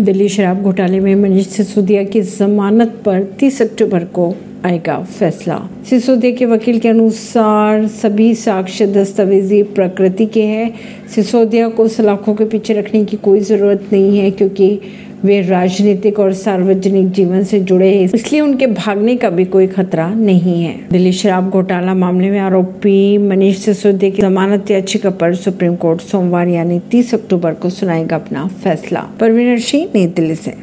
दिल्ली शराब घोटाले में मनीष सिसोदिया की जमानत पर 30 अक्टूबर को आएगा फैसला। सिसोदिया के वकील के अनुसार, सभी साक्ष्य दस्तावेजी प्रकृति के हैं। सिसोदिया को सलाखों के पीछे रखने की कोई ज़रूरत नहीं है, क्योंकि वे राजनीतिक और सार्वजनिक जीवन से जुड़े हैं, इसलिए उनके भागने का भी कोई खतरा नहीं है। दिल्ली शराब घोटाला मामले में आरोपी मनीष सिसोदिया की जमानत याचिका पर सुप्रीम कोर्ट सोमवार यानी 30 अक्टूबर को सुनाएगा अपना फैसला। परवीनर सिंह, नई दिल्ली से।